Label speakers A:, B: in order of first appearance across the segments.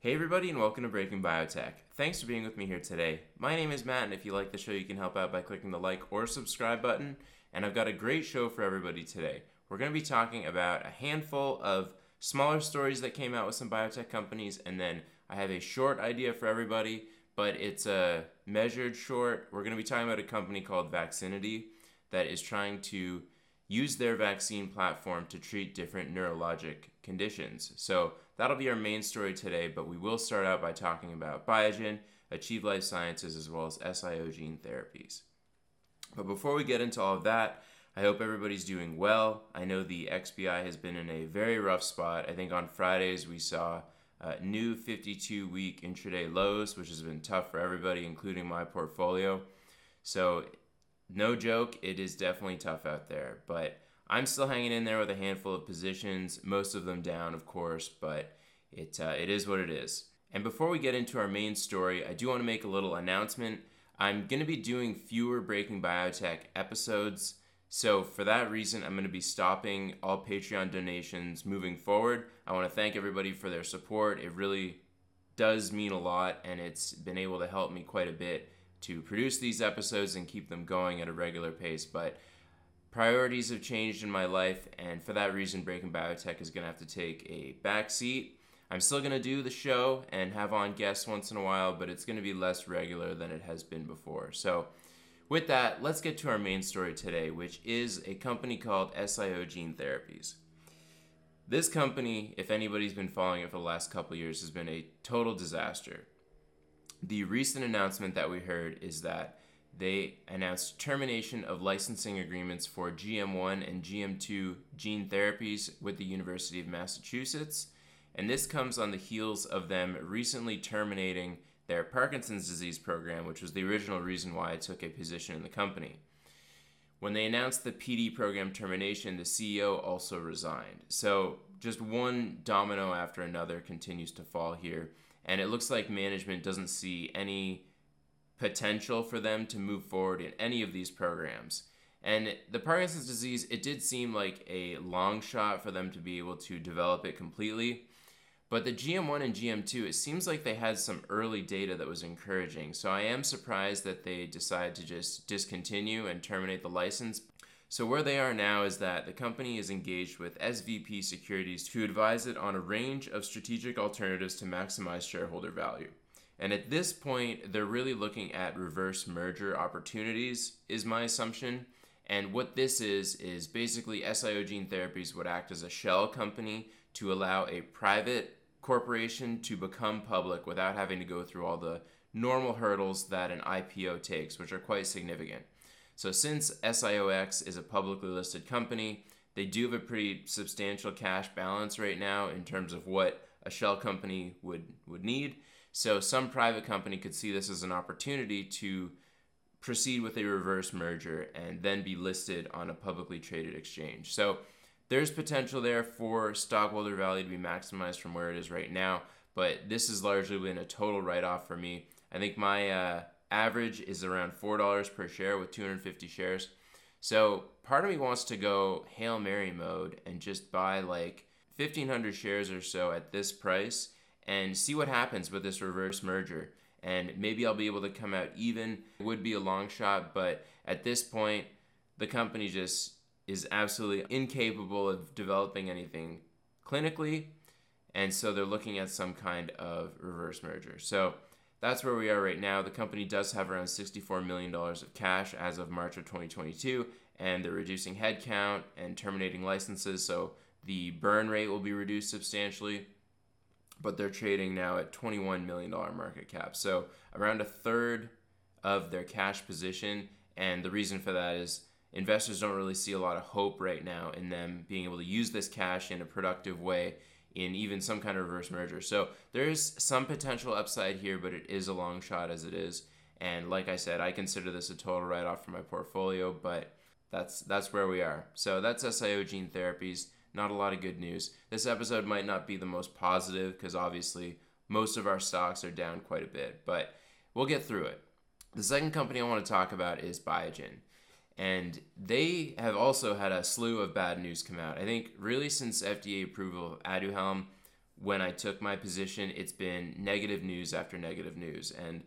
A: Hey, everybody, and welcome to Breaking Biotech. Thanks for being with me here today. My name is Matt, and if you like the show, you can help out by clicking the like or subscribe button. And I've got a great show for everybody today. We're going to be talking about a handful of smaller stories that came out with some biotech companies, and then I have a short idea for everybody, but it's a measured short. We're going to be talking about a company called Vaxxinity that is trying to use their vaccine platform to treat different neurologic conditions. So that'll be our main story today, but we will start out by talking about Biogen, Achieve Life Sciences, as well as SIO gene therapies. But before we get into all of that, I hope everybody's doing well. I know the XBI has been in a very rough spot. I think on Fridays we saw uh, new 52 week intraday lows, which has been tough for everybody, including my portfolio. So no joke, it is definitely tough out there. But I'm still hanging in there with a handful of positions, most of them down, of course, but it, uh, it is what it is. And before we get into our main story, I do want to make a little announcement. I'm going to be doing fewer Breaking Biotech episodes. So, for that reason, I'm going to be stopping all Patreon donations moving forward. I want to thank everybody for their support. It really does mean a lot, and it's been able to help me quite a bit to produce these episodes and keep them going at a regular pace. But priorities have changed in my life, and for that reason, Breaking Biotech is going to have to take a back seat. I'm still going to do the show and have on guests once in a while, but it's going to be less regular than it has been before. So, with that, let's get to our main story today, which is a company called SIO Gene Therapies. This company, if anybody's been following it for the last couple years, has been a total disaster the recent announcement that we heard is that they announced termination of licensing agreements for GM1 and GM2 gene therapies with the University of Massachusetts. And this comes on the heels of them recently terminating their Parkinson's disease program, which was the original reason why I took a position in the company. When they announced the PD program termination, the CEO also resigned. So, just one domino after another continues to fall here and it looks like management doesn't see any potential for them to move forward in any of these programs. And the Parkinson's disease, it did seem like a long shot for them to be able to develop it completely. But the GM1 and GM2, it seems like they had some early data that was encouraging. So I am surprised that they decided to just discontinue and terminate the license. So, where they are now is that the company is engaged with SVB Securities to advise it on a range of strategic alternatives to maximize shareholder value. And at this point, they're really looking at reverse merger opportunities, is my assumption. And what this is, is basically SIO Gene Therapies would act as a shell company to allow a private corporation to become public without having to go through all the normal hurdles that an IPO takes, which are quite significant. So since SIOX is a publicly listed company, they do have a pretty substantial cash balance right now in terms of what a shell company would would need. So some private company could see this as an opportunity to proceed with a reverse merger and then be listed on a publicly traded exchange. So there's potential there for stockholder value to be maximized from where it is right now, but this has largely been a total write off for me. I think my uh, average is around $4 per share with 250 shares. So part of me wants to go Hail Mary mode and just buy like 1,500 shares or so at this price and see what happens with this reverse merger. And maybe I'll be able to come out even. It would be a long shot, but at this point, the company just is absolutely incapable of developing anything clinically. And so they're looking at some kind of reverse merger. So that's where we are right now. The company does have around $64 million of cash as of March of 2022, and they're reducing headcount and terminating licenses, so the burn rate will be reduced substantially. But they're trading now at $21 million market cap. So around a third of their cash position. And the reason for that is investors don't really see a lot of hope right now in them being able to use this cash in a productive way in even some kind of reverse merger. So there is some potential upside here, but it is a long shot as it is. And like I said, I consider this a total write off for my portfolio, but that's that's where we are. So that's SIO gene therapies. Not a lot of good news. This episode might not be the most positive because obviously most of our stocks are down quite a bit, but we'll get through it. The second company I want to talk about is Biogen and they have also had a slew of bad news come out. I think really since FDA approval of Aduhelm, when I took my position, it's been negative news after negative news. And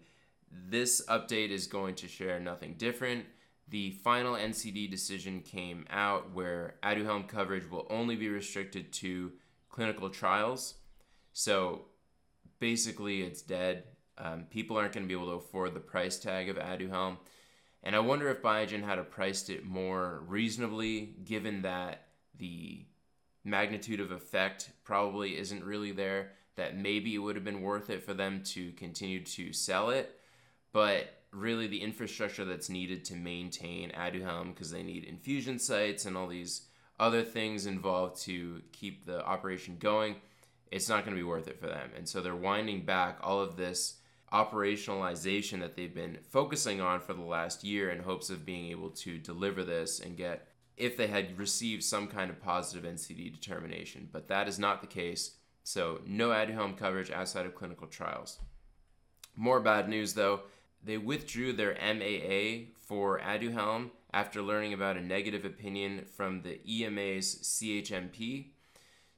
A: this update is going to share nothing different. The final NCD decision came out where Aduhelm coverage will only be restricted to clinical trials. So basically, it's dead. Um, people aren't going to be able to afford the price tag of Aduhelm. And I wonder if Biogen had priced it more reasonably, given that the magnitude of effect probably isn't really there, that maybe it would have been worth it for them to continue to sell it. But really, the infrastructure that's needed to maintain Aduhelm, because they need infusion sites and all these other things involved to keep the operation going, it's not going to be worth it for them. And so they're winding back all of this operationalization that they've been focusing on for the last year in hopes of being able to deliver this and get if they had received some kind of positive NCD determination. But that is not the case. So no Aduhelm coverage outside of clinical trials. More bad news though. They withdrew their MAA for Aduhelm after learning about a negative opinion from the EMA's CHMP.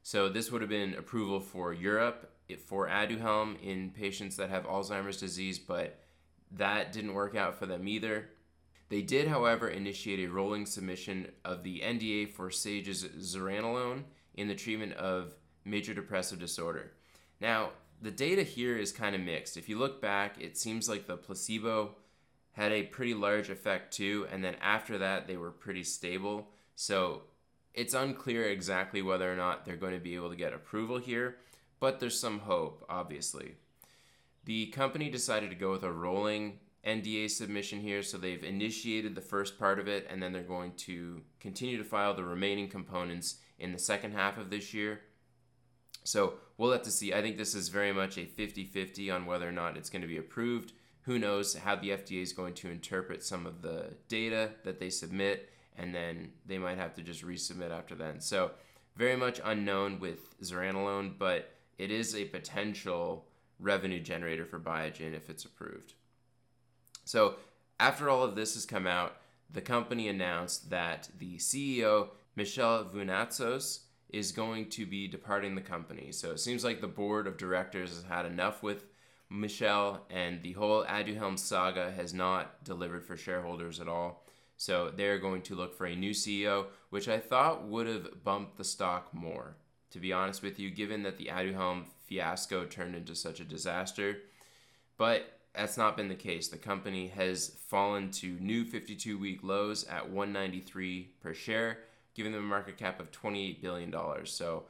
A: So this would have been approval for Europe for Aduhelm in patients that have Alzheimer's disease, but that didn't work out for them either. They did, however, initiate a rolling submission of the NDA for Sage's zuranolone in the treatment of major depressive disorder. Now, the data here is kind of mixed. If you look back, it seems like the placebo had a pretty large effect too, and then after that, they were pretty stable. So it's unclear exactly whether or not they're going to be able to get approval here but there's some hope, obviously. The company decided to go with a rolling NDA submission here, so they've initiated the first part of it, and then they're going to continue to file the remaining components in the second half of this year. So we'll have to see. I think this is very much a 50 50 on whether or not it's going to be approved. Who knows how the FDA is going to interpret some of the data that they submit, and then they might have to just resubmit after then. So, very much unknown with zuranolone, but it is a potential revenue generator for Biogen if it's approved. So, after all of this has come out, the company announced that the CEO, Michel Vounatsos, is going to be departing the company. So, it seems like the board of directors has had enough with Michel, and the whole Aduhelm saga has not delivered for shareholders at all. So, they're going to look for a new CEO, which I thought would have bumped the stock more to be honest with you, given that the Aduhelm fiasco turned into such a disaster. But that's not been the case. The company has fallen to new 52 week lows at 193 per share, giving them a market cap of $28 billion. So,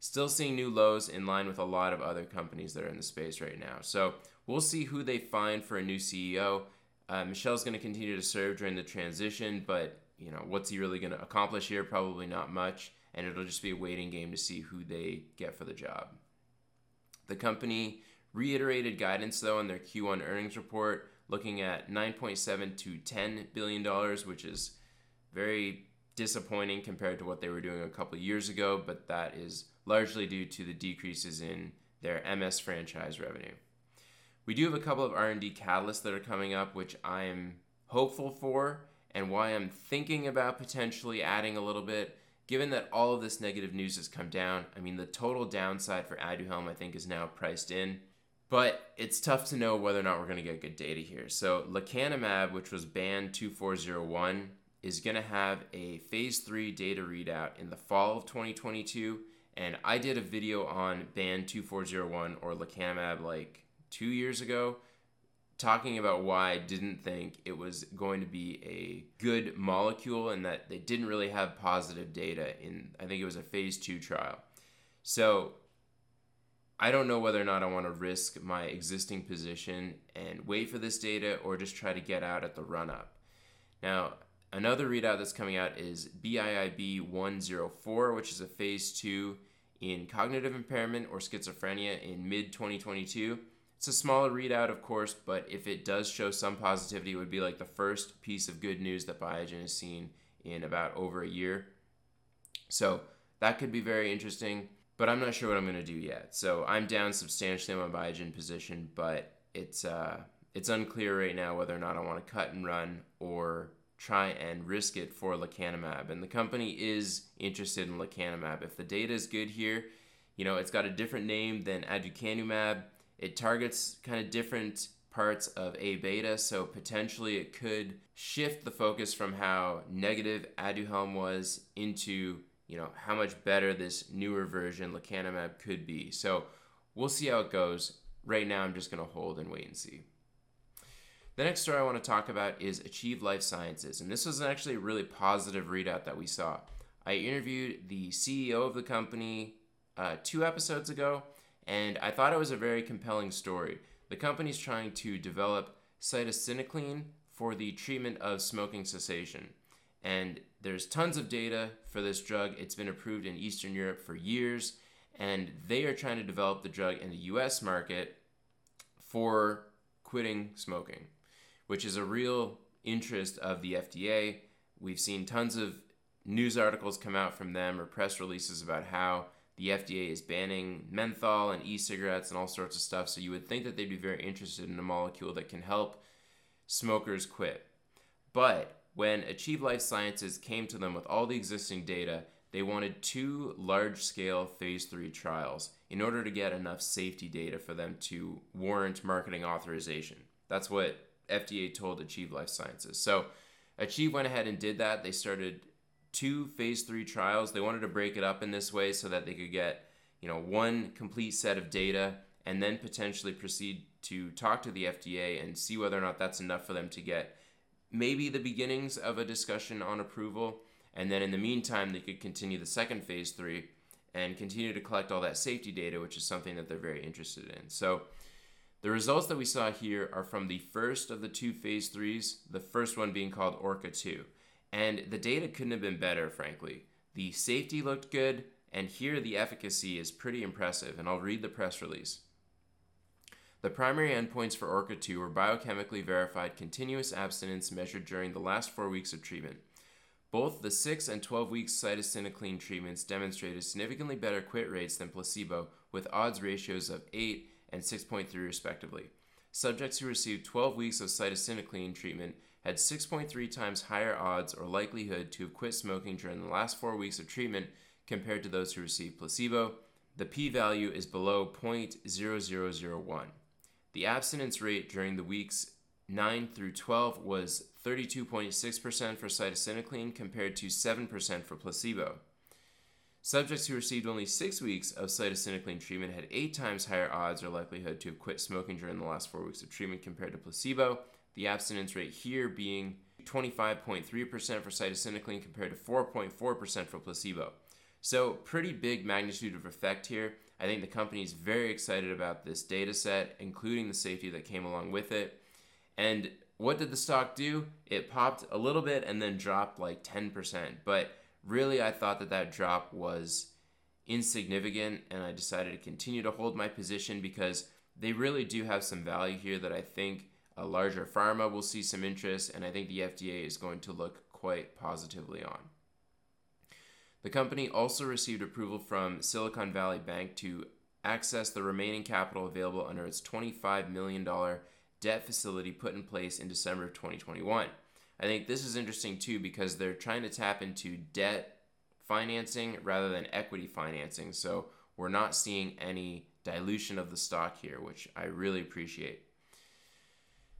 A: still seeing new lows in line with a lot of other companies that are in the space right now. So, we'll see who they find for a new CEO. Uh, Michel's going to continue to serve during the transition, but you know what's he really going to accomplish here? Probably not much and it'll just be a waiting game to see who they get for the job. The company reiterated guidance though in their Q1 earnings report, looking at 9.7 to 10 billion dollars, which is very disappointing compared to what they were doing a couple years ago, but that is largely due to the decreases in their MS franchise revenue. We do have a couple of R&D catalysts that are coming up which I am hopeful for and why I'm thinking about potentially adding a little bit given that all of this negative news has come down, I mean, the total downside for Aduhelm, I think, is now priced in. But it's tough to know whether or not we're going to get good data here. So, lecanemab, which was BAN 2401, is going to have a phase 3 data readout in the fall of 2022. And I did a video on BAN 2401 or lecanemab like two years ago talking about why I didn't think it was going to be a good molecule and that they didn't really have positive data in I think it was a phase 2 trial. So I don't know whether or not I want to risk my existing position and wait for this data or just try to get out at the run up. Now, another readout that's coming out is BIIB 104, which is a phase 2 in cognitive impairment or schizophrenia in mid 2022. It's a smaller readout, of course, but if it does show some positivity, it would be like the first piece of good news that Biogen has seen in about over a year. So that could be very interesting, but I'm not sure what I'm going to do yet. So I'm down substantially on my Biogen position, but it's uh, it's unclear right now whether or not I want to cut and run or try and risk it for lecanemab. And the company is interested in lecanemab. If the data is good here, You know, it's got a different name than aducanumab. It targets kind of different parts of A beta, so potentially it could shift the focus from how negative Aduhelm was into, you know, how much better this newer version lecanemab could be. So we'll see how it goes. Right now, I'm just going to hold and wait and see. The next story I want to talk about is Achieve Life Sciences, and this was actually a really positive readout that we saw. I interviewed the CEO of the company uh, two episodes ago, and I thought it was a very compelling story. The company's trying to develop cytisinicline for the treatment of smoking cessation. And there's tons of data for this drug. It's been approved in Eastern Europe for years, and they are trying to develop the drug in the US market for quitting smoking, which is a real interest of the FDA. We've seen tons of news articles come out from them or press releases about how the FDA is banning menthol and e cigarettes and all sorts of stuff. So you would think that they'd be very interested in a molecule that can help smokers quit. But when Achieve Life Sciences came to them with all the existing data, they wanted two large scale phase three trials in order to get enough safety data for them to warrant marketing authorization. That's what FDA told Achieve Life Sciences. So Achieve went ahead and did that. They started two phase three trials. They wanted to break it up in this way so that they could get, you know, one complete set of data and then potentially proceed to talk to the FDA and see whether or not that's enough for them to get maybe the beginnings of a discussion on approval. And then in the meantime, they could continue the second phase three and continue to collect all that safety data, which is something that they're very interested in. So the results that we saw here are from the first of the two phase threes, the first one being called Orca 2. And the data couldn't have been better, frankly. The safety looked good, and here the efficacy is pretty impressive, and I'll read the press release. The primary endpoints for ORCA 2 were biochemically verified continuous abstinence measured during the last four weeks of treatment. Both the 6 and 12 week cytisinicline treatments demonstrated significantly better quit rates than placebo, with odds ratios of 8 and 6.3 respectively. Subjects who received 12 weeks of cytisinicline treatment had 6.3 times higher odds or likelihood to have quit smoking during the last four weeks of treatment compared to those who received placebo. The p value is below 0.0001. The abstinence rate during the weeks 9 through 12 was 32.6% for cytisinicline compared to 7% for placebo. Subjects who received only six weeks of cytisinicline treatment had eight times higher odds or likelihood to have quit smoking during the last four weeks of treatment compared to placebo, the abstinence rate here being 25.3% for cytisinicline compared to 4.4% for placebo. So, pretty big magnitude of effect here. I think the company is very excited about this data set, including the safety that came along with it. And what did the stock do? It popped a little bit and then dropped like 10%. But really, I thought that that drop was insignificant, and I decided to continue to hold my position because they really do have some value here that I think a larger pharma will see some interest, and I think the FDA is going to look quite positively on. The company also received approval from Silicon Valley Bank to access the remaining capital available under its $25 million debt facility put in place in December of 2021. I think this is interesting too because they're trying to tap into debt financing rather than equity financing. So we're not seeing any dilution of the stock here, which I really appreciate.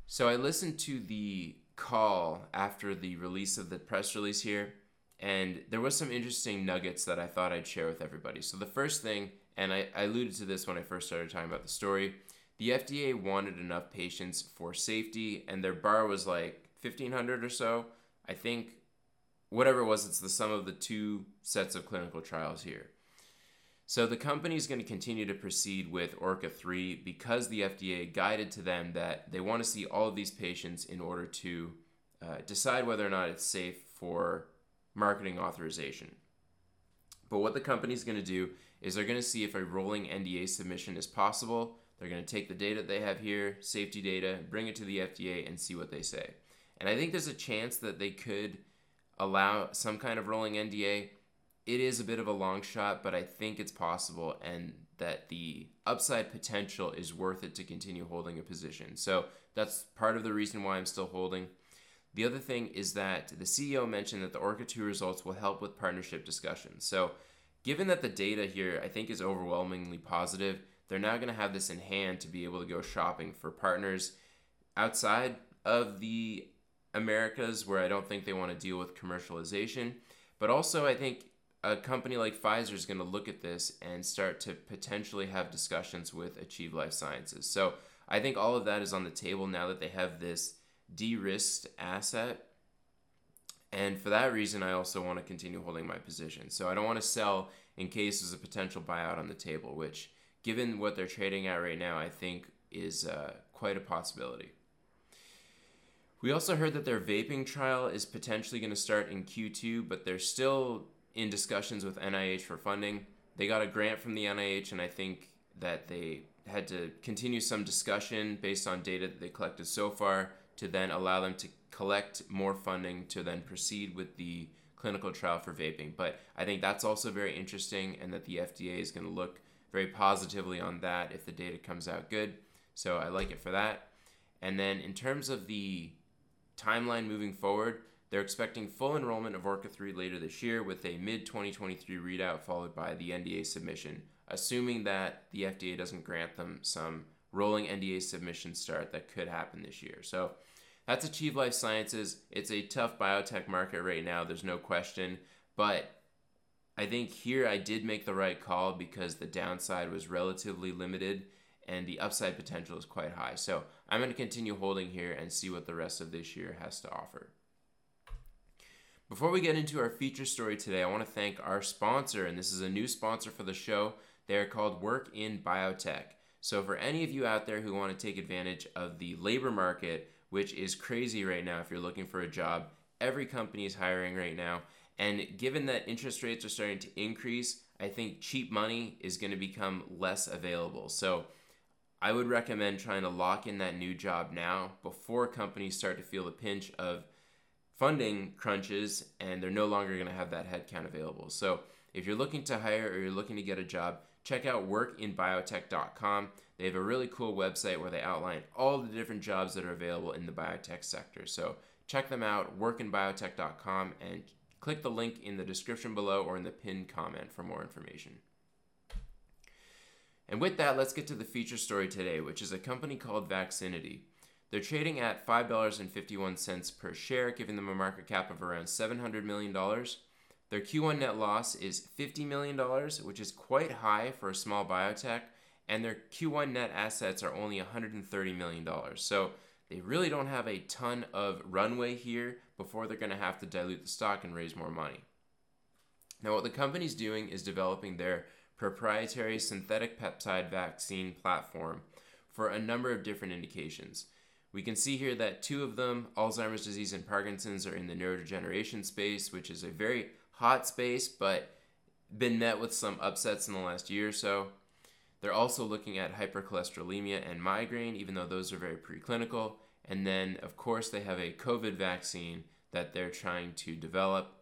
A: So I listened to the call after the release of the press release here, and there was some interesting nuggets that I thought I'd share with everybody. So the first thing, and I, I alluded to this when I first started talking about the story, the FDA wanted enough patients for safety, and their bar was like 1,500 or so. I think whatever it was, it's the sum of the two sets of clinical trials here. So the company is going to continue to proceed with ORCA 3 because the FDA guided to them that they want to see all of these patients in order to uh, decide whether or not it's safe for marketing authorization. But what the company is going to do is they're going to see if a rolling NDA submission is possible. They're going to take the data they have here, safety data, bring it to the FDA, and see what they say. And I think there's a chance that they could allow some kind of rolling NDA it is a bit of a long shot, but I think it's possible and that the upside potential is worth it to continue holding a position. So that's part of the reason why I'm still holding. The other thing is that the CEO mentioned that the Orca 2 results will help with partnership discussions. So given that the data here I think is overwhelmingly positive, they're now going to have this in hand to be able to go shopping for partners outside of the Americas where I don't think they want to deal with commercialization. But also, I think a company like Pfizer is going to look at this and start to potentially have discussions with Achieve Life Sciences. So I think all of that is on the table now that they have this de risked asset. And for that reason, I also want to continue holding my position. So I don't want to sell in case there's a potential buyout on the table, which, given what they're trading at right now, I think is uh, quite a possibility. We also heard that their vaping trial is potentially going to start in Q2, but they're still in discussions with NIH for funding. They got a grant from the NIH, and I think that they had to continue some discussion based on data that they collected so far to then allow them to collect more funding to then proceed with the clinical trial for vaping. But I think that's also very interesting, and that the FDA is going to look very positively on that if the data comes out good. So I like it for that. And then in terms of the timeline moving forward, they're expecting full enrollment of Orca 3 later this year with a mid 2023 readout followed by the NDA submission, assuming that the FDA doesn't grant them some rolling NDA submission start that could happen this year. So that's Achieve Life Sciences. It's a tough biotech market right now, there's no question. But I think here I did make the right call because the downside was relatively limited and the upside potential is quite high. So I'm going to continue holding here and see what the rest of this year has to offer. Before we get into our feature story today, I want to thank our sponsor, and this is a new sponsor for the show. They are called Work in Biotech. So, for any of you out there who want to take advantage of the labor market, which is crazy right now if you're looking for a job, every company is hiring right now. And given that interest rates are starting to increase, I think cheap money is going to become less available. So, I would recommend trying to lock in that new job now before companies start to feel the pinch of funding crunches and they're no longer going to have that headcount available. So, if you're looking to hire or you're looking to get a job, check out workinbiotech.com. They have a really cool website where they outline all the different jobs that are available in the biotech sector. So, check them out, workinbiotech.com, and click the link in the description below or in the pinned comment for more information. And with that, let's get to the feature story today, which is a company called Vaxxinity. They're trading at $5.51 per share, giving them a market cap of around $700 million. Their Q1 net loss is $50 million, which is quite high for a small biotech, and their Q1 net assets are only $130 million. So they really don't have a ton of runway here before they're going to have to dilute the stock and raise more money. Now, what the company's doing is developing their proprietary synthetic peptide vaccine platform for a number of different indications. We can see here that two of them, Alzheimer's disease and Parkinson's, are in the neurodegeneration space, which is a very hot space, but been met with some upsets in the last year or so. They're also looking at hypercholesterolemia and migraine, even though those are very preclinical. And then, of course, they have a COVID vaccine that they're trying to develop.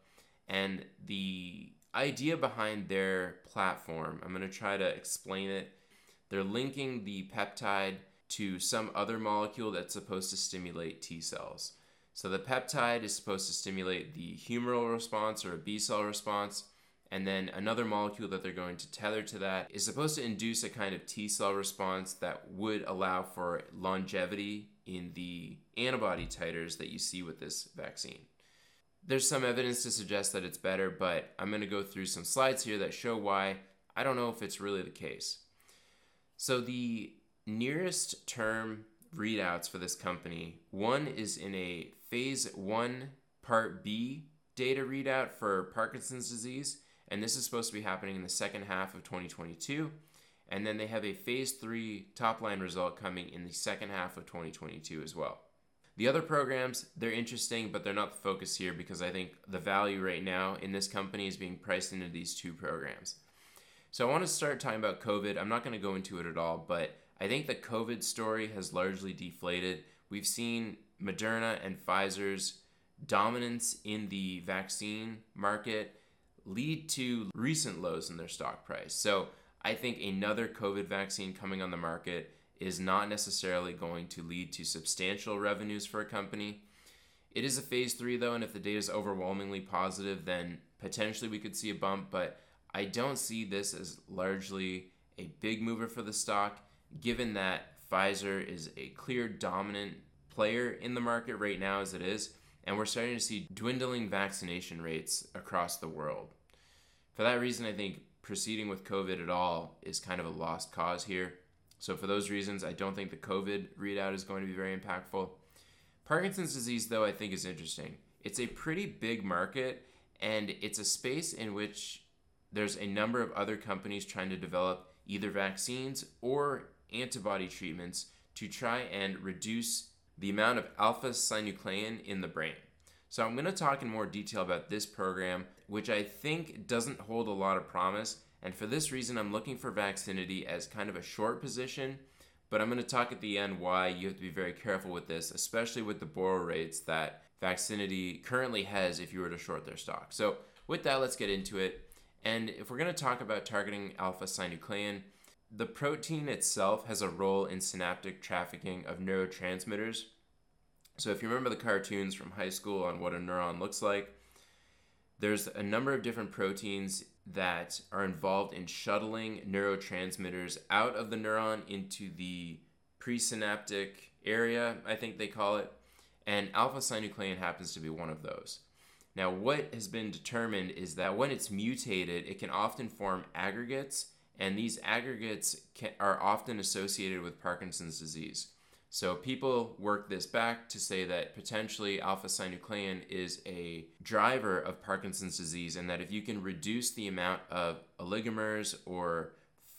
A: And the idea behind their platform. I'm going to try to explain it. They're linking the peptide to some other molecule that's supposed to stimulate T cells. So the peptide is supposed to stimulate the humoral response or a B cell response. And then another molecule that they're going to tether to that is supposed to induce a kind of T cell response that would allow for longevity in the antibody titers that you see with this vaccine there's some evidence to suggest that it's better, but I'm going to go through some slides here that show why I don't know if it's really the case. So, the nearest term readouts for this company one is in a phase 1 part B data readout for Parkinson's disease, and this is supposed to be happening in the second half of 2022. And then they have a phase 3 top line result coming in the second half of 2022 as well. The other programs, they're interesting, but they're not the focus here because I think the value right now in this company is being priced into these two programs. So I want to start talking about COVID. I'm not going to go into it at all, but I think the COVID story has largely deflated. We've seen Moderna and Pfizer's dominance in the vaccine market lead to recent lows in their stock price. So I think another COVID vaccine coming on the market is not necessarily going to lead to substantial revenues for a company. It is a phase three though, and if the data is overwhelmingly positive, then potentially we could see a bump. But I don't see this as largely a big mover for the stock, given that Pfizer is a clear dominant player in the market right now as it is, and we're starting to see dwindling vaccination rates across the world. For that reason, I think proceeding with COVID at all is kind of a lost cause here. So, for those reasons, I don't think the COVID readout is going to be very impactful. Parkinson's disease, though, I think is interesting. It's a pretty big market, and it's a space in which there's a number of other companies trying to develop either vaccines or antibody treatments to try and reduce the amount of alpha synuclein in the brain. So, I'm going to talk in more detail about this program, which I think doesn't hold a lot of promise. And for this reason, I'm looking for Vaxxinity as kind of a short position. But I'm going to talk at the end why you have to be very careful with this, especially with the borrow rates that Vaxxinity currently has if you were to short their stock. So, with that, let's get into it. And if we're going to talk about targeting alpha synuclein, the protein itself has a role in synaptic trafficking of neurotransmitters. So, if you remember the cartoons from high school on what a neuron looks like, there's a number of different proteins that are involved in shuttling neurotransmitters out of the neuron into the presynaptic area, I think they call it, and alpha synuclein happens to be one of those. Now, what has been determined is that when it's mutated, it can often form aggregates, and these aggregates can, are often associated with Parkinson's disease. So people work this back to say that potentially alpha synuclein is a driver of Parkinson's disease, and that if you can reduce the amount of oligomers or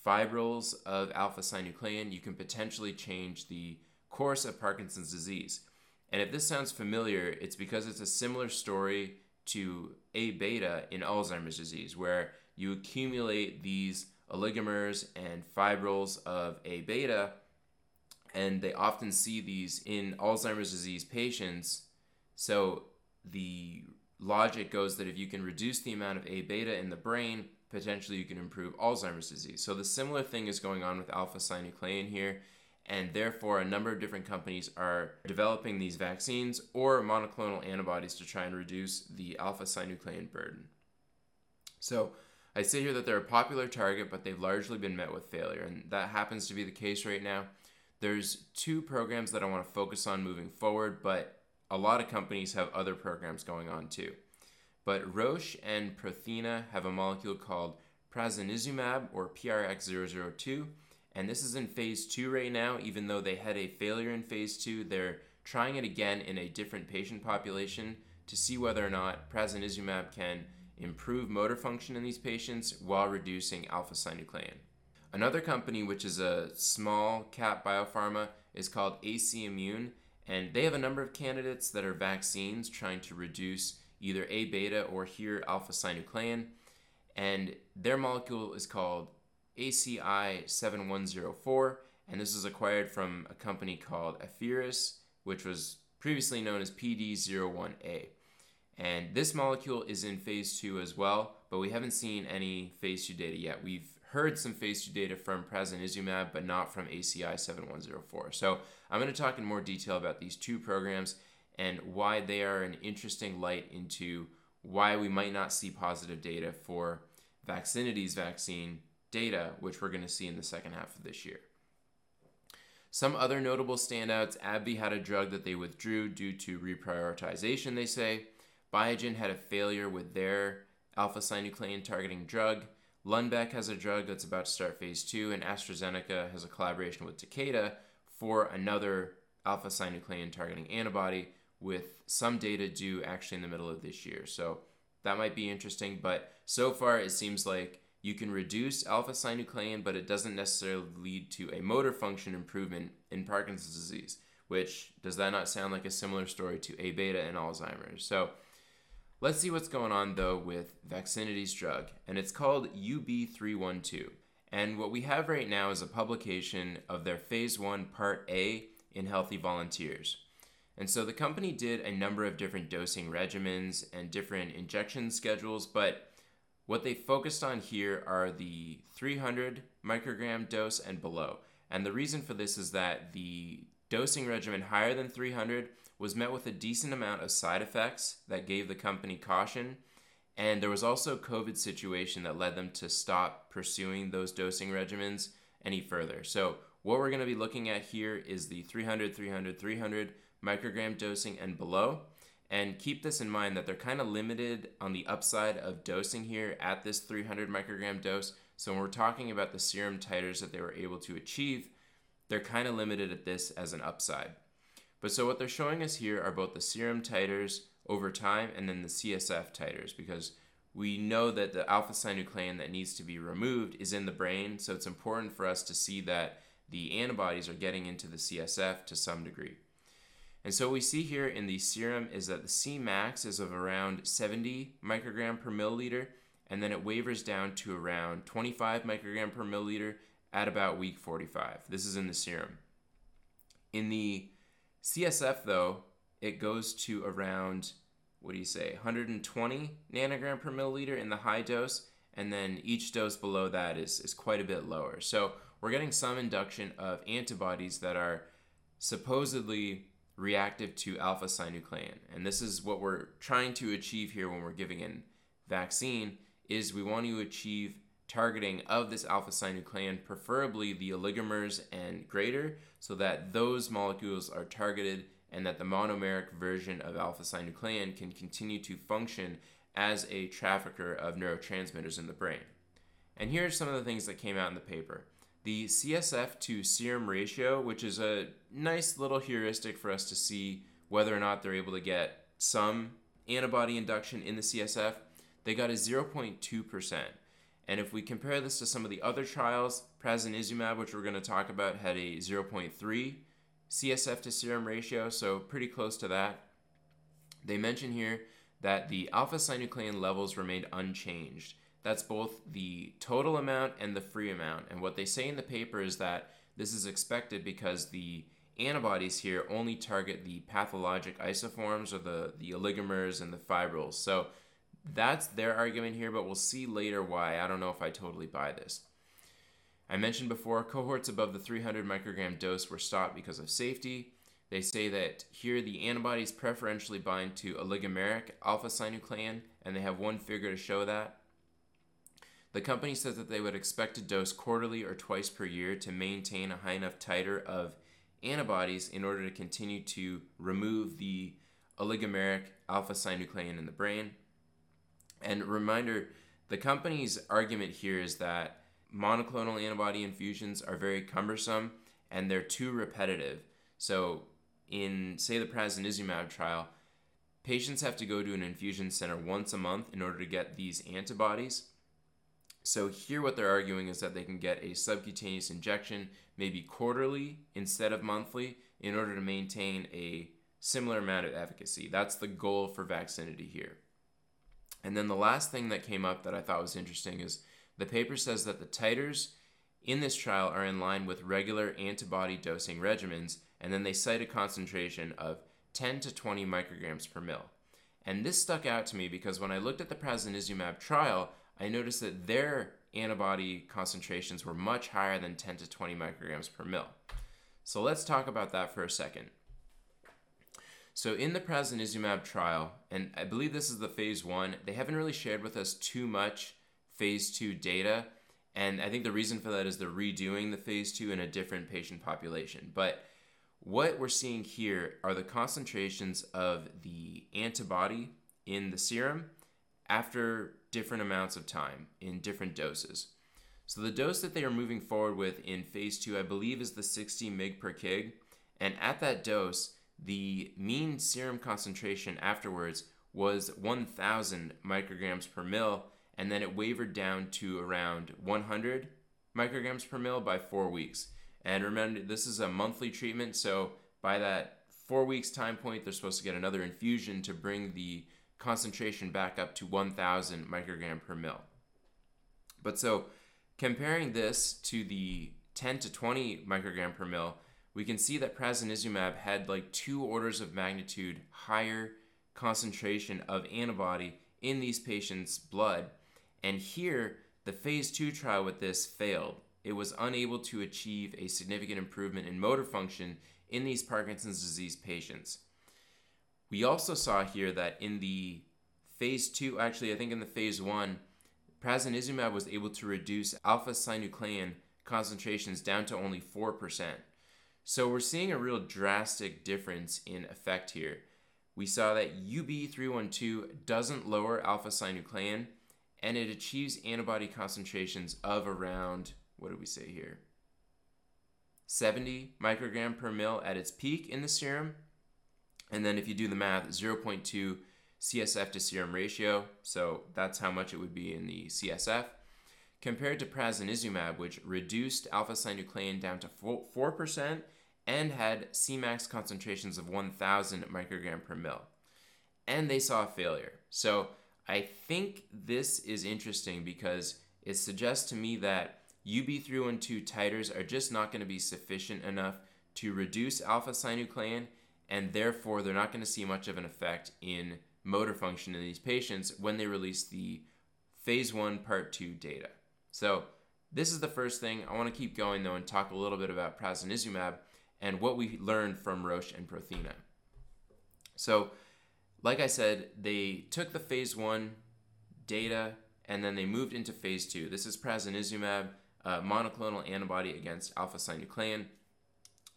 A: fibrils of alpha synuclein, you can potentially change the course of Parkinson's disease. And if this sounds familiar, it's because it's a similar story to A beta in Alzheimer's disease, where you accumulate these oligomers and fibrils of A beta, and they often see these in Alzheimer's disease patients. So the logic goes that if you can reduce the amount of A beta in the brain, potentially you can improve Alzheimer's disease. So the similar thing is going on with alpha synuclein here and therefore a number of different companies are developing these vaccines or monoclonal antibodies to try and reduce the alpha synuclein burden. So I say here that they're a popular target, but they've largely been met with failure, and that happens to be the case right now. There's two programs that I want to focus on moving forward, but a lot of companies have other programs going on too. But Roche and Prothena have a molecule called prasinezumab or PRX002 and this is in phase two right now, even though they had a failure in phase two. They're trying it again in a different patient population to see whether or not prasinezumab can improve motor function in these patients while reducing alpha synuclein. Another company, which is a small cap biopharma, is called AC Immune, and they have a number of candidates that are vaccines trying to reduce either A beta or here alpha synuclein. And their molecule is called ACI 7104, and this was acquired from a company called AFFiRiS, which was previously known as PD01A. And this molecule is in phase 2 as well, but we haven't seen any phase 2 data yet. We've heard some phase 2 data from prasinezumab, but not from ACI 7104. So I'm going to talk in more detail about these two programs and why they are an interesting light into why we might not see positive data for Vaxxinity's vaccine data, which we're going to see in the second half of this year. Some other notable standouts AbbVie had a drug that they withdrew due to reprioritization, they say. Biogen had a failure with their alpha synuclein targeting drug. Lundbeck has a drug that's about to start phase two, and AstraZeneca has a collaboration with Takeda for another alpha synuclein targeting antibody with some data due actually in the middle of this year. So that might be interesting, but so far it seems like you can reduce alpha synuclein, but it doesn't necessarily lead to a motor function improvement in Parkinson's disease, which does that not sound like a similar story to A beta and Alzheimer's? So let's see what's going on though with Vaxxinity's drug, and it's called UB312. And what we have right now is a publication of their phase one, part A, in healthy volunteers. And so the company did a number of different dosing regimens and different injection schedules, but what they focused on here are the 300 microgram dose and below. And the reason for this is that the dosing regimen higher than 300 was met with a decent amount of side effects that gave the company caution. And there was also a COVID situation that led them to stop pursuing those dosing regimens any further. So, what we're going to be looking at here is the 300, 300, 300 microgram dosing and below. And keep this in mind that they're kind of limited on the upside of dosing here at this 300 microgram dose. So when we're talking about the serum titers that they were able to achieve, they're kind of limited at this as an upside. But so what they're showing us here are both the serum titers over time and then the CSF titers because we know that the alpha synuclein that needs to be removed is in the brain. So it's important for us to see that the antibodies are getting into the CSF to some degree. And so what we see here in the serum is that the C max is of around 70 microgram per milliliter, and then it wavers down to around 25 microgram per milliliter at about week 45. This is in the serum. In the CSF, though, it goes to around, what do you say, 120 nanogram per milliliter in the high dose, and then each dose below that is, is quite a bit lower. So we're getting some induction of antibodies that are supposedly reactive to alpha synuclein. And this is what we're trying to achieve here when we're giving in vaccine is we want to achieve targeting of this alpha synuclein, preferably the oligomers and greater, so that those molecules are targeted and that the monomeric version of alpha synuclein can continue to function as a trafficker of neurotransmitters in the brain. And here are some of the things that came out in the paper the CSF to serum ratio, which is a nice little heuristic for us to see whether or not they're able to get some antibody induction in the CSF, they got a 0.2%. And if we compare this to some of the other trials, prasinezumab, which we're going to talk about, had a 0.3 CSF to serum ratio, so pretty close to that. They mention here that the alpha synuclein levels remained unchanged. That's both the total amount and the free amount. And what they say in the paper is that this is expected because the antibodies here only target the pathologic isoforms or the, the oligomers and the fibrils. So that's their argument here, but we'll see later why. I don't know if I totally buy this. I mentioned before, cohorts above the 300 microgram dose were stopped because of safety. They say that here the antibodies preferentially bind to oligomeric alpha synuclein, and they have one figure to show that. The company says that they would expect to dose quarterly or twice per year to maintain a high enough titer of antibodies in order to continue to remove the oligomeric alpha synuclein in the brain. And reminder, the company's argument here is that monoclonal antibody infusions are very cumbersome and they're too repetitive. So, in say the prasinezumab trial, patients have to go to an infusion center once a month in order to get these antibodies. So here what they're arguing is that they can get a subcutaneous injection maybe quarterly instead of monthly in order to maintain a similar amount of efficacy. That's the goal for Vaxxinity here. And then the last thing that came up that I thought was interesting is the paper says that the titers in this trial are in line with regular antibody dosing regimens, and then they cite a concentration of 10 to 20 micrograms per mil. And this stuck out to me because when I looked at the prasinezumab trial, I noticed that their antibody concentrations were much higher than 10 to 20 micrograms per mil. So let's talk about that for a second. So in the prasinezumab trial, and I believe this is the phase one, they haven't really shared with us too much phase two data. And I think the reason for that is they're redoing the phase two in a different patient population. But what we're seeing here are the concentrations of the antibody in the serum after different amounts of time in different doses. So the dose that they are moving forward with in phase two, I believe, is the 60 mg per kg. And at that dose, the mean serum concentration afterwards was 1,000 micrograms per mil, and then it wavered down to around 100 micrograms per mil by four weeks. And remember, this is a monthly treatment, so by that four weeks time point, they're supposed to get another infusion to bring the concentration back up to 1000 microgram per mil. But so comparing this to the 10 to 20 microgram per mil, we can see that prasinezumab had like two orders of magnitude higher concentration of antibody in these patients' blood. And here, the phase two trial with this failed. It was unable to achieve a significant improvement in motor function in these Parkinson's disease patients. We also saw here that in the phase two, actually, I think in the phase one, prasinezumab was able to reduce alpha synuclein concentrations down to only 4%. So we're seeing a real drastic difference in effect here. We saw that UB312 doesn't lower alpha synuclein and it achieves antibody concentrations of around, what do we say here? 70 microgram per mil at its peak in the serum. And then if you do the math, 0.2 CSF to serum ratio, so that's how much it would be in the CSF, compared to prasinezumab, which reduced alpha synuclein down to 4% and had Cmax concentrations of 1000 microgram per mil. And they saw a failure. So I think this is interesting because it suggests to me that UB312 titers are just not going to be sufficient enough to reduce alpha synuclein, and therefore they're not going to see much of an effect in motor function in these patients when they release the phase one, part two data. So, this is the first thing. I want to keep going though and talk a little bit about prasinezumab and what we learned from Roche and Prothena. So, like I said, they took the phase one data and then they moved into phase two. This is prasinezumab, a monoclonal antibody against alpha synuclein.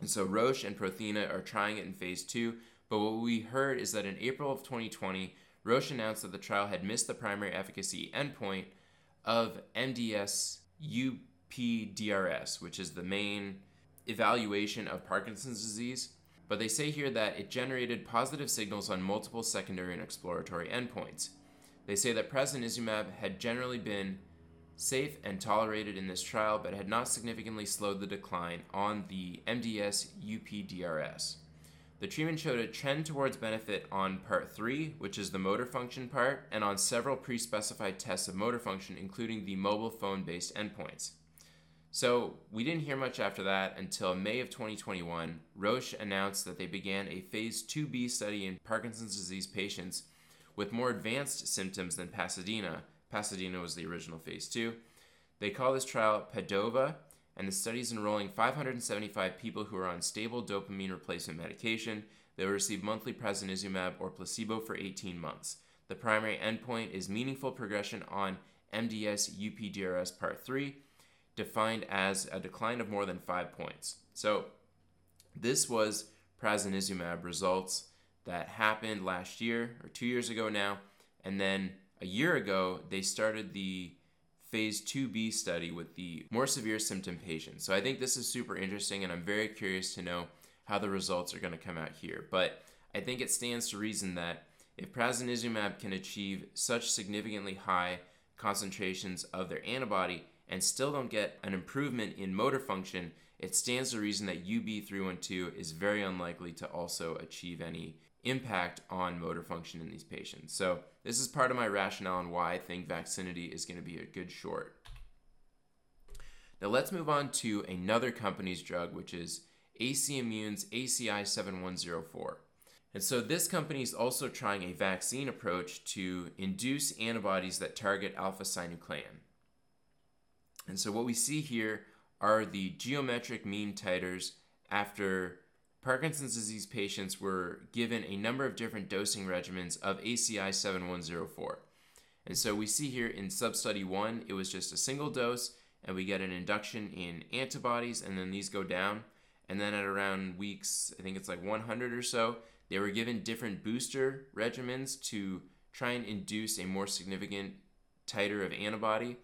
A: And so Roche and Prothena are trying it in phase two but what we heard is that in April of 2020, Roche announced that the trial had missed the primary efficacy endpoint of MDS UPDRS, which is the main evaluation of Parkinson's disease. But they say here that it generated positive signals on multiple secondary and exploratory endpoints. They say that prasinezumab had generally been safe and tolerated in this trial, but had not significantly slowed the decline on the MDS UPDRS. The treatment showed a trend towards benefit on part 3, which is the motor function part, and on several pre specified tests of motor function, including the mobile phone based endpoints. So, we didn't hear much after that until May of 2021. Roche announced that they began a phase 2b study in Parkinson's disease patients with more advanced symptoms than Pasadena. Pasadena was the original phase 2. They call this trial PADOVA, and the study is enrolling 575 people who are on stable dopamine replacement medication. They will receive monthly prasinezumab or placebo for 18 months. The primary endpoint is meaningful progression on MDS UPDRS Part 3, defined as a decline of more than 5 points. So, this was prasinezumab results that happened last year or 2 years ago now, and then a year ago they started the phase 2b study with the more severe symptom patients. So I think this is super interesting and I'm very curious to know how the results are going to come out here. But I think it stands to reason that if prasinezumab can achieve such significantly high concentrations of their antibody and still don't get an improvement in motor function, it stands to reason that UB312 is very unlikely to also achieve any impact on motor function in these patients. So, this is part of my rationale and why I think Vaxxinity is going to be a good short. Now, let's move on to another company's drug, which is AC Immune's ACI 7104. And so, this company is also trying a vaccine approach to induce antibodies that target alpha synuclein. And so, what we see here are the geometric mean titers after Parkinson's disease patients were given a number of different dosing regimens of ACI 7104. And so we see here in substudy 1, it was just a single dose, and we get an induction in antibodies, and then these go down. And then at around weeks, I think it's like 100 or so, they were given different booster regimens to try and induce a more significant titer of antibody.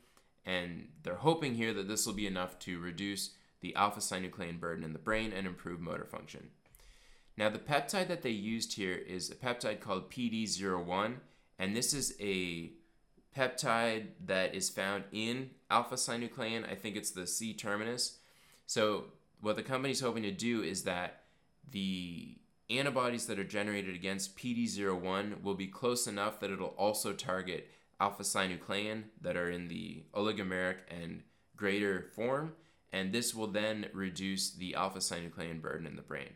A: And they're hoping here that this will be enough to reduce the alpha synuclein burden in the brain and improve motor function. Now, the peptide that they used here is a peptide called PD01, and this is a peptide that is found in alpha synuclein. I think it's the C terminus. So, what the company's hoping to do is that the antibodies that are generated against PD01 will be close enough that it'll also target alpha synuclein that are in the oligomeric and greater form and this will then reduce the alpha synuclein burden in the brain.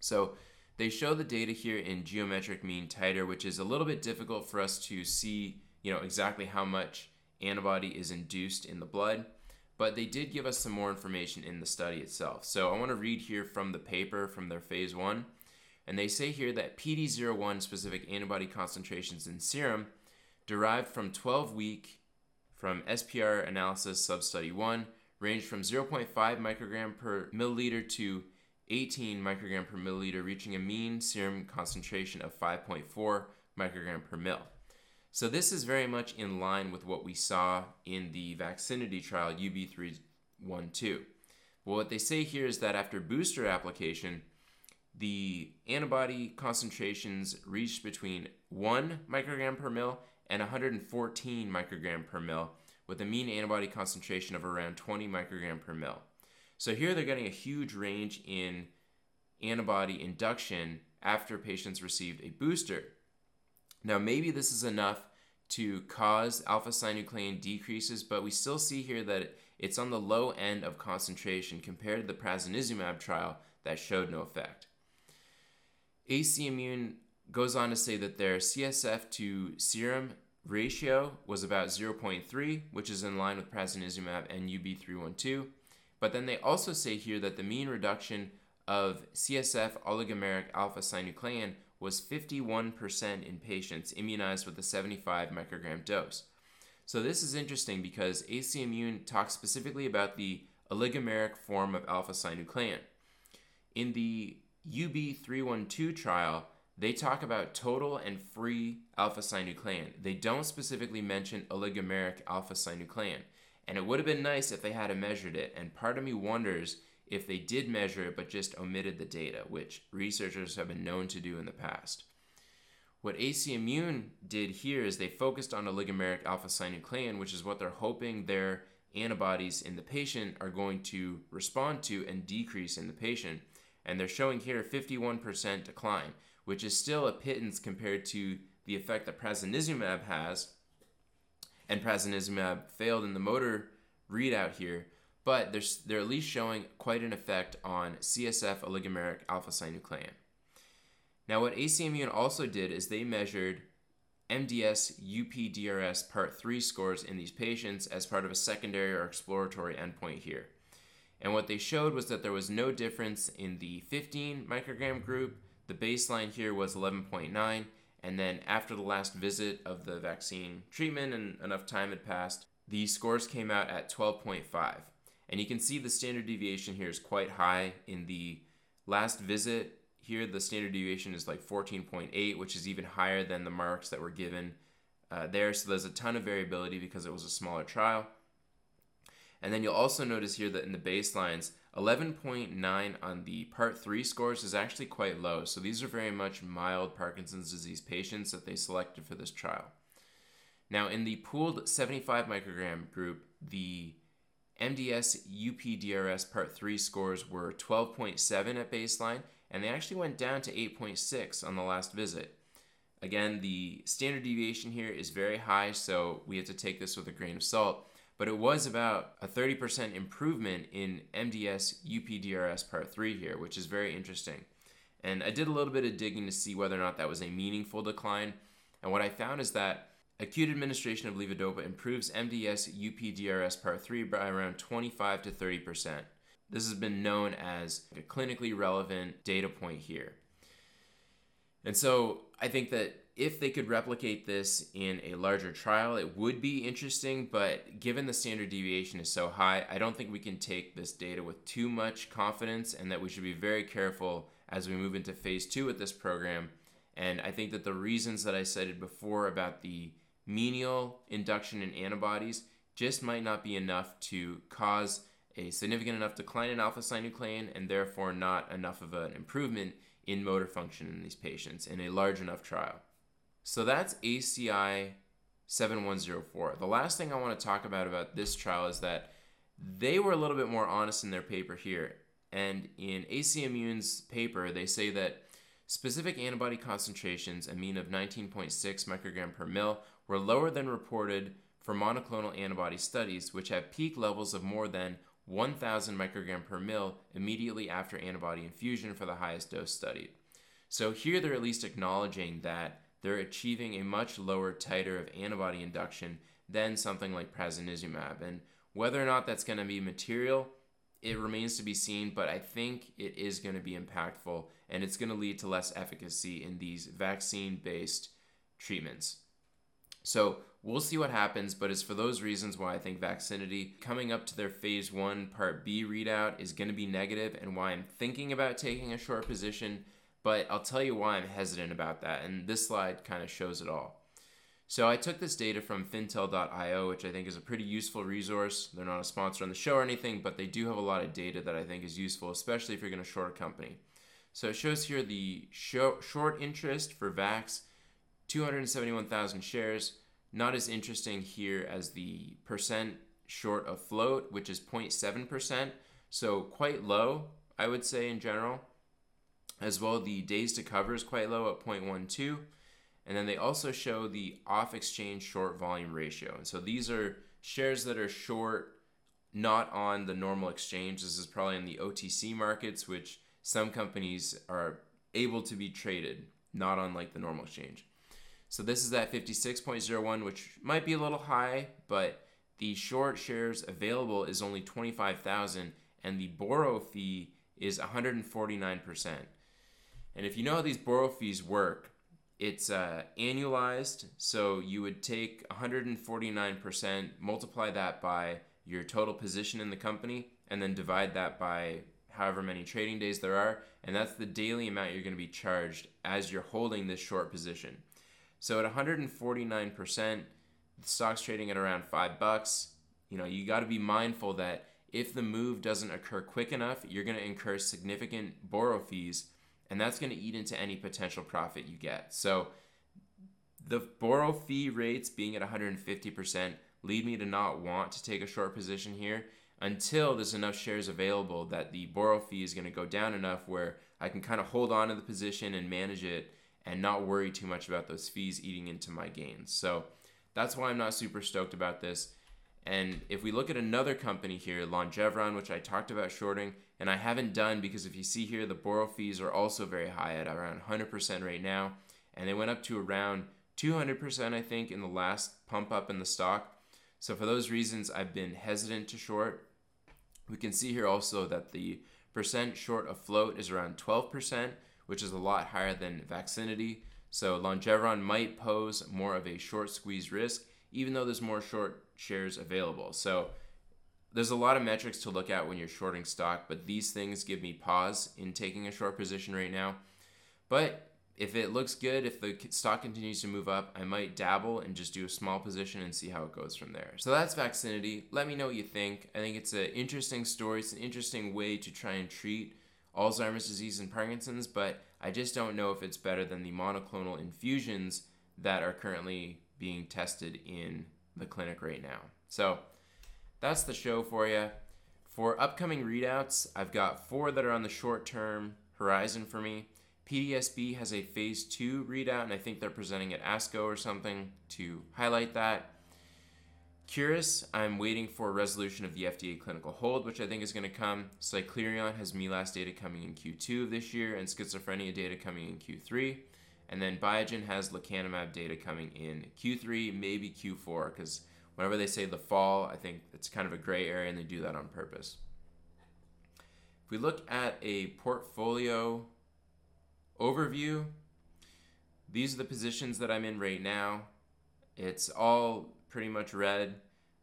A: So they show the data here in geometric mean titer, which is a little bit difficult for us to see, you know, exactly how much antibody is induced in the blood, but they did give us some more information in the study itself. So I want to read here from the paper from their phase one. And they say here that PD01 specific antibody concentrations in serum derived from 12 week from SPR analysis substudy 1 ranged from 0.5 microgram per milliliter to 18 microgram per milliliter, reaching a mean serum concentration of 5.4 microgram per mil. So this is very much in line with what we saw in the Vaxxinity trial UB312. Well, what they say here is that after booster application, the antibody concentrations reached between 1 microgram per mil and 114 microgram per mil, with a mean antibody concentration of around 20 microgram per mil. So here they're getting a huge range in antibody induction after patients received a booster. Now, maybe this is enough to cause alpha synuclein decreases, but we still see here that it's on the low end of concentration compared to the prasinezumab trial that showed no effect. AC Immune goes on to say that their CSF to serum ratio was about 0.3, which is in line with prasinezumab and UB312. But then they also say here that the mean reduction of CSF oligomeric alpha synuclein was 51% in patients immunized with a 75 microgram dose. So this is interesting because AC Immune talks specifically about the oligomeric form of alpha synuclein. In the UB312 trial, they talk about total and free alpha synuclein. They don't specifically mention oligomeric alpha synuclein. And it would have been nice if they had measured it. And part of me wonders if they did measure it but just omitted the data, which researchers have been known to do in the past. What AC Immune did here is they focused on oligomeric alpha synuclein, which is what they're hoping their antibodies in the patient are going to respond to and decrease in the patient. And they're showing here a 51% decline, which is still a pittance compared to the effect that prasinezumab has, and prasinezumab failed in the motor readout here, but they're, they're at least showing quite an effect on CSF oligomeric alpha synuclein. Now, what AC Immune also did is they measured MDS UPDRS Part 3 scores in these patients as part of a secondary or exploratory endpoint here. And what they showed was that there was no difference in the 15 microgram group. The baseline here was 11.9, and then after the last visit of the vaccine treatment and enough time had passed, the scores came out at 12.5. And you can see the standard deviation here is quite high. In the last visit, here the standard deviation is like 14.8, which is even higher than the marks that were given uh, there. So there's a ton of variability because it was a smaller trial. And then you'll also notice here that in the baselines, 11.9 on the part 3 scores is actually quite low. So these are very much mild Parkinson's disease patients that they selected for this trial. Now, in the pooled 75 microgram group, the MDS UPDRS part 3 scores were 12.7 at baseline, and they actually went down to 8.6 on the last visit. Again, the standard deviation here is very high, so we have to take this with a grain of salt but it was about a 30% improvement in MDS UPDRS Part 3 here, which is very interesting. And I did a little bit of digging to see whether or not that was a meaningful decline. And what I found is that acute administration of levodopa improves MDS UPDRS Part 3 by around 25 to 30%. This has been known as a clinically relevant data point here. And so I think that if they could replicate this in a larger trial, it would be interesting. But given the standard deviation is so high, I don't think we can take this data with too much confidence, and that we should be very careful as we move into phase two with this program. And I think that the reasons that I cited before about the menial induction in antibodies just might not be enough to cause a significant enough decline in alpha synuclein and therefore not enough of an improvement in motor function in these patients in a large enough trial. So that's ACI 7104. The last thing I want to talk about about this trial is that they were a little bit more honest in their paper here. And in AC Immune's paper, they say that specific antibody concentrations, a mean of 19.6 microgram per mil, were lower than reported for monoclonal antibody studies, which have peak levels of more than 1,000 microgram per mil immediately after antibody infusion for the highest dose studied. So here they're at least acknowledging that they're achieving a much lower titer of antibody induction than something like prasinezumab. And whether or not that's going to be material it remains to be seen, but I think it is going to be impactful and it's going to lead to less efficacy in these vaccine based treatments. So we'll see what happens, but it's for those reasons why I think Vaxxinity coming up to their phase one part B readout is going to be negative and why I'm thinking about taking a short position. But I'll tell you why I'm hesitant about that, and this slide kind of shows it all. So I took this data from fintel.io, which I think is a pretty useful resource. They're not a sponsor on the show or anything, but they do have a lot of data that I think is useful, especially if you're going to short a company. So it shows here the short interest for VAX, 271,000 shares. Not as interesting here as the percent short of float, which is 0.7%. So quite low, I would say in general. As well, the days to cover is quite low at 0.12 and then they also show the off exchange short volume ratio. And so these are shares that are short, not on the normal exchange. This is probably in the OTC markets, which some companies are able to be traded, not on like the normal exchange. So this is at 56.01, which might be a little high, but the short shares available is only 25,000 and the borrow fee is 149%. And if you know how these borrow fees work, it's uh, annualized, so you would take 149%, multiply that by your total position in the company, and then divide that by however many trading days there are, and that's the daily amount you're going to be charged as you're holding this short position. So at 149%, the stock's trading at around five bucks. You know, you got to be mindful that if the move doesn't occur quick enough, you're going to incur significant borrow fees and that's going to eat into any potential profit you get. So the borrow fee rates being at 150% lead me to not want to take a short position here until there's enough shares available that the borrow fee is going to go down enough where I can kind of hold on to the position and manage it and not worry too much about those fees eating into my gains. So that's why I'm not super stoked about this. And if we look at another company here, Longeveron, which I talked about shorting, and I haven't done because if you see here, the borrow fees are also very high at around 100% right now, and they went up to around 200%, I think, in the last pump up in the stock. So for those reasons, I've been hesitant to short. We can see here also that the percent short of float is around 12%, which is a lot higher than Vaxxinity. So Longeveron might pose more of a short squeeze risk, even though there's more short shares available. So there's a lot of metrics to look at when you're shorting stock, but these things give me pause in taking a short position right now. But if it looks good, if the stock continues to move up, I might dabble and just do a small position and see how it goes from there. So that's Vaxxinity. Let me know what you think. I think it's an interesting story. It's an interesting way to try and treat Alzheimer's disease and Parkinson's, but I just don't know if it's better than the monoclonal infusions that are currently being tested in the clinic right now. So that's the show for you. For upcoming readouts, I've got four that are on the short term horizon for me. PDSB has a phase two readout, and I think they're presenting at ASCO or something to highlight that. Curis, I'm waiting for a resolution of the FDA clinical hold, which I think is going to come. Cyclerion has MELAS data coming in Q2 of this year, and schizophrenia data coming in Q3. And then Biogen has lecanemab data coming in Q3, maybe Q4, because whenever they say the fall, I think it's kind of a gray area and they do that on purpose. If we look at a portfolio overview, these are the positions that I'm in right now. It's all pretty much red.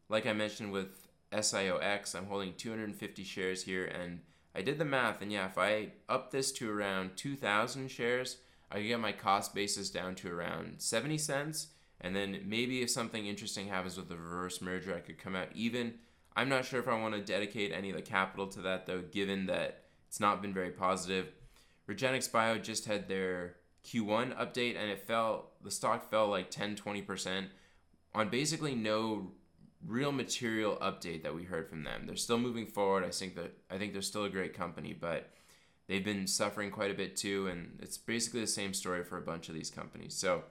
A: Like I mentioned with SIOX, I'm holding 250 shares here and I did the math and yeah, if I up this to around 2,000 shares, I get my cost basis down to around 70 cents and then maybe if something interesting happens with the reverse merger, I could come out even. I'm not sure if I want to dedicate any of the capital to that though, given that it's not been very positive. REGENXBIO just had their Q1 update and it fell, the stock fell like 10 20% on basically no real material update that we heard from them. They're still moving forward. I think that I think they're still a great company, but they've been suffering quite a bit too and it's basically the same story for a bunch of these companies. So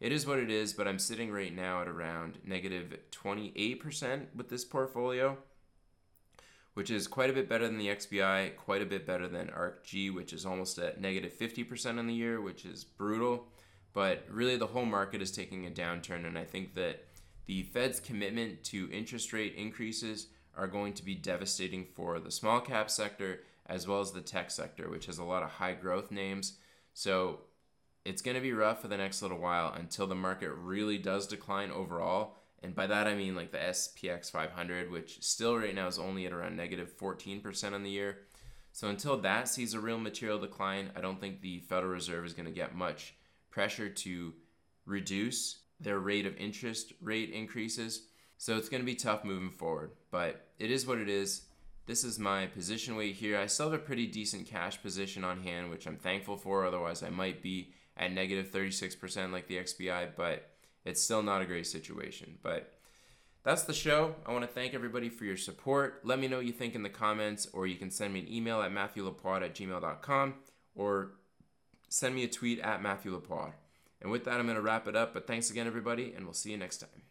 A: it is what it is, but I'm sitting right now at around negative 28% with this portfolio, which is quite a bit better than the XBI, quite a bit better than ARKG, which is almost at negative 50% in the year, which is brutal. But really, the whole market is taking a downturn, and I think that the Fed's commitment to interest rate increases are going to be devastating for the small cap sector as well as the tech sector, which has a lot of high growth names. So it's going to be rough for the next little while until the market really does decline overall. And by that I mean like the SPX 500, which still right now is only at around negative 14% on the year. So until that sees a real material decline, I don't think the Federal Reserve is going to get much pressure to reduce their rate of interest rate increases. So it's going to be tough moving forward, but it is what it is. This is my position weight here. I still have a pretty decent cash position on hand, which I'm thankful for. Otherwise, I might be at negative 36% like the XBI, but it's still not a great situation. But that's the show. I want to thank everybody for your support. Let me know what you think in the comments, or you can send me an email at matthewlapoide at gmail.com or send me a tweet at matthewlapoide. And with that, I'm going to wrap it up. But thanks again, everybody, and we'll see you next time.